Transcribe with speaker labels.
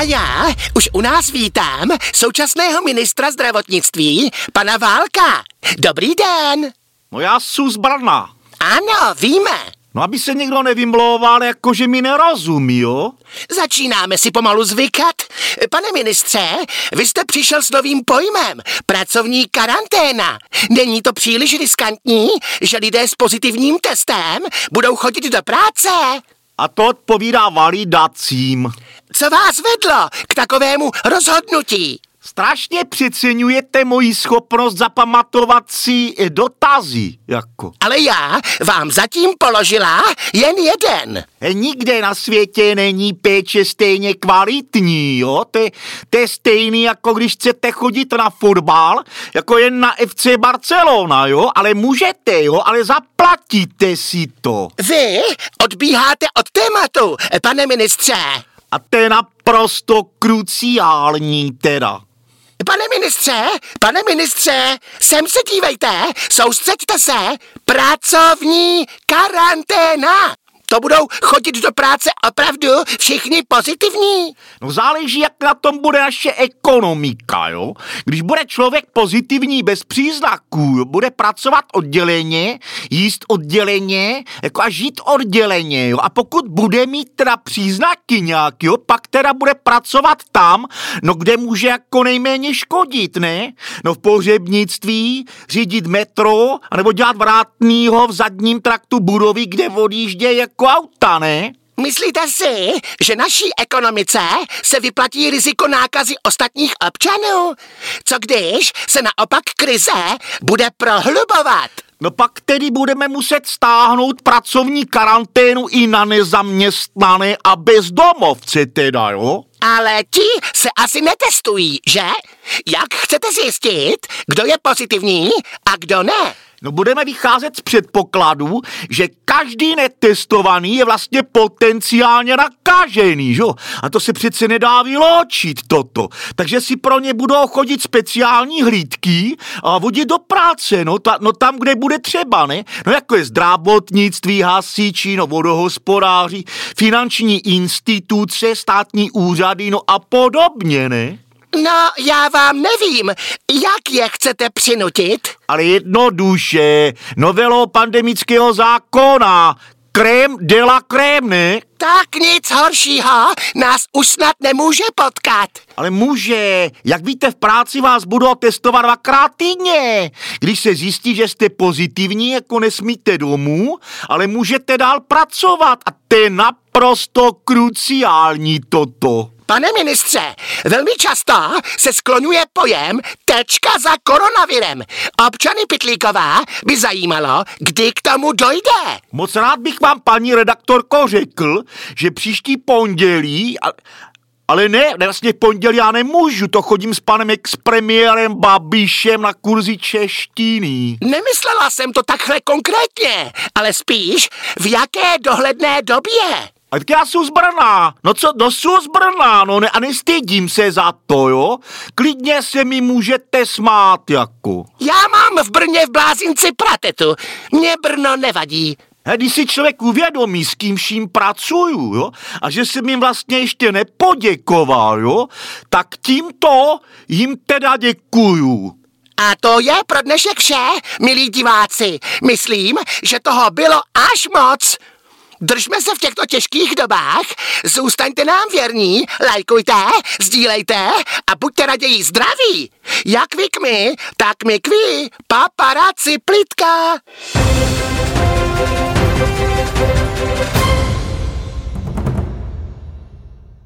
Speaker 1: A já už u nás vítám současného ministra zdravotnictví, pana Válka. Dobrý den.
Speaker 2: No já jsem z Brna.
Speaker 1: Ano, víme.
Speaker 2: No aby se někdo nevymlouval, jako že mi nerozumí, jo?
Speaker 1: Začínáme si pomalu zvykat. Pane ministře, vy jste přišel s novým pojmem. Pracovní karanténa. Není to příliš riskantní, že lidé s pozitivním testem budou chodit do práce?
Speaker 2: A to odpovídá validacím.
Speaker 1: Co vás vedlo k takovému rozhodnutí?
Speaker 2: Strašně přeceňujete moji schopnost zapamatovat si dotazy, jako.
Speaker 1: Ale já vám zatím položila jen jeden.
Speaker 2: Nikde na světě není péče stejně kvalitní, jo? To je, stejný, jako když chcete chodit na fotbal, jako jen na FC Barcelona, jo? Ale můžete, jo? Ale zaplatíte si to.
Speaker 1: Vy odbíháte od tématu, pane ministře.
Speaker 2: A to je naprosto kruciální teda.
Speaker 1: Pane ministře, pane ministře, sem se dívejte, soustřeďte se, pracovní karanténa. To budou chodit do práce opravdu všichni pozitivní?
Speaker 2: No záleží, jak na tom bude naše ekonomika, jo. Když bude člověk pozitivní bez příznaků, jo? bude pracovat odděleně, jíst odděleně, jako a žít odděleně, jo. A pokud bude mít teda příznaky nějak, jo, pak teda bude pracovat tam, no kde může jako nejméně škodit, ne? No v pohřebnictví, řídit metro, anebo dělat vrátnýho v zadním traktu budovy, kde odjíždě jako jako auta, ne?
Speaker 1: Myslíte si, že naší ekonomice se vyplatí riziko nákazy ostatních občanů? Co když se naopak krize bude prohlubovat?
Speaker 2: No pak tedy budeme muset stáhnout pracovní karanténu i na nezaměstnané a bezdomovce teda, jo?
Speaker 1: Ale ti se asi netestují, že? Jak chcete zjistit, kdo je pozitivní a kdo ne?
Speaker 2: No budeme vycházet z předpokladu, že každý netestovaný je vlastně potenciálně nakažený, že? A to se přece nedá vyločit toto. Takže si pro ně budou chodit speciální hlídky a vodit do práce, no, ta, no tam, kde bude třeba, ne? No jako je zdravotnictví, hasiči, no vodohospodáři, finanční instituce, státní úřady, no a podobně, ne?
Speaker 1: No, já vám nevím, jak je chcete přinutit?
Speaker 2: Ale jednoduše, novelou pandemického zákona, krém de la krém, ne?
Speaker 1: Tak nic horšího nás už snad nemůže potkat.
Speaker 2: Ale může. Jak víte, v práci vás budou testovat dvakrát týdně. Když se zjistí, že jste pozitivní, jako nesmíte domů, ale můžete dál pracovat. A to je naprosto kruciální toto.
Speaker 1: Pane ministře, velmi často se skloňuje pojem tečka za koronavirem. Občany Pitlíková by zajímalo, kdy k tomu dojde.
Speaker 2: Moc rád bych vám, paní redaktorko, řekl, že příští pondělí, a, ale ne, vlastně pondělí já nemůžu, to chodím s panem expremiérem Babišem na kurzy češtiny.
Speaker 1: Nemyslela jsem to takhle konkrétně, ale spíš v jaké dohledné době.
Speaker 2: A tak já jsem z Brna. No co, no jsem z Brna, no ne, a nestydím se za to, jo? Klidně se mi můžete smát, jako.
Speaker 1: Já mám v Brně v blázinci pratetu. Mně Brno nevadí.
Speaker 2: A když si člověk uvědomí, s kým vším pracuju, jo, a že jsem jim vlastně ještě nepoděkoval, jo, tak tímto jim teda děkuju.
Speaker 1: A to je pro dnešek vše, milí diváci. Myslím, že toho bylo až moc. Držme se v těchto těžkých dobách, zůstaňte nám věrní, lajkujte, sdílejte a buďte raději zdraví. Jak vy k my, tak my k vy, paparaci plitka.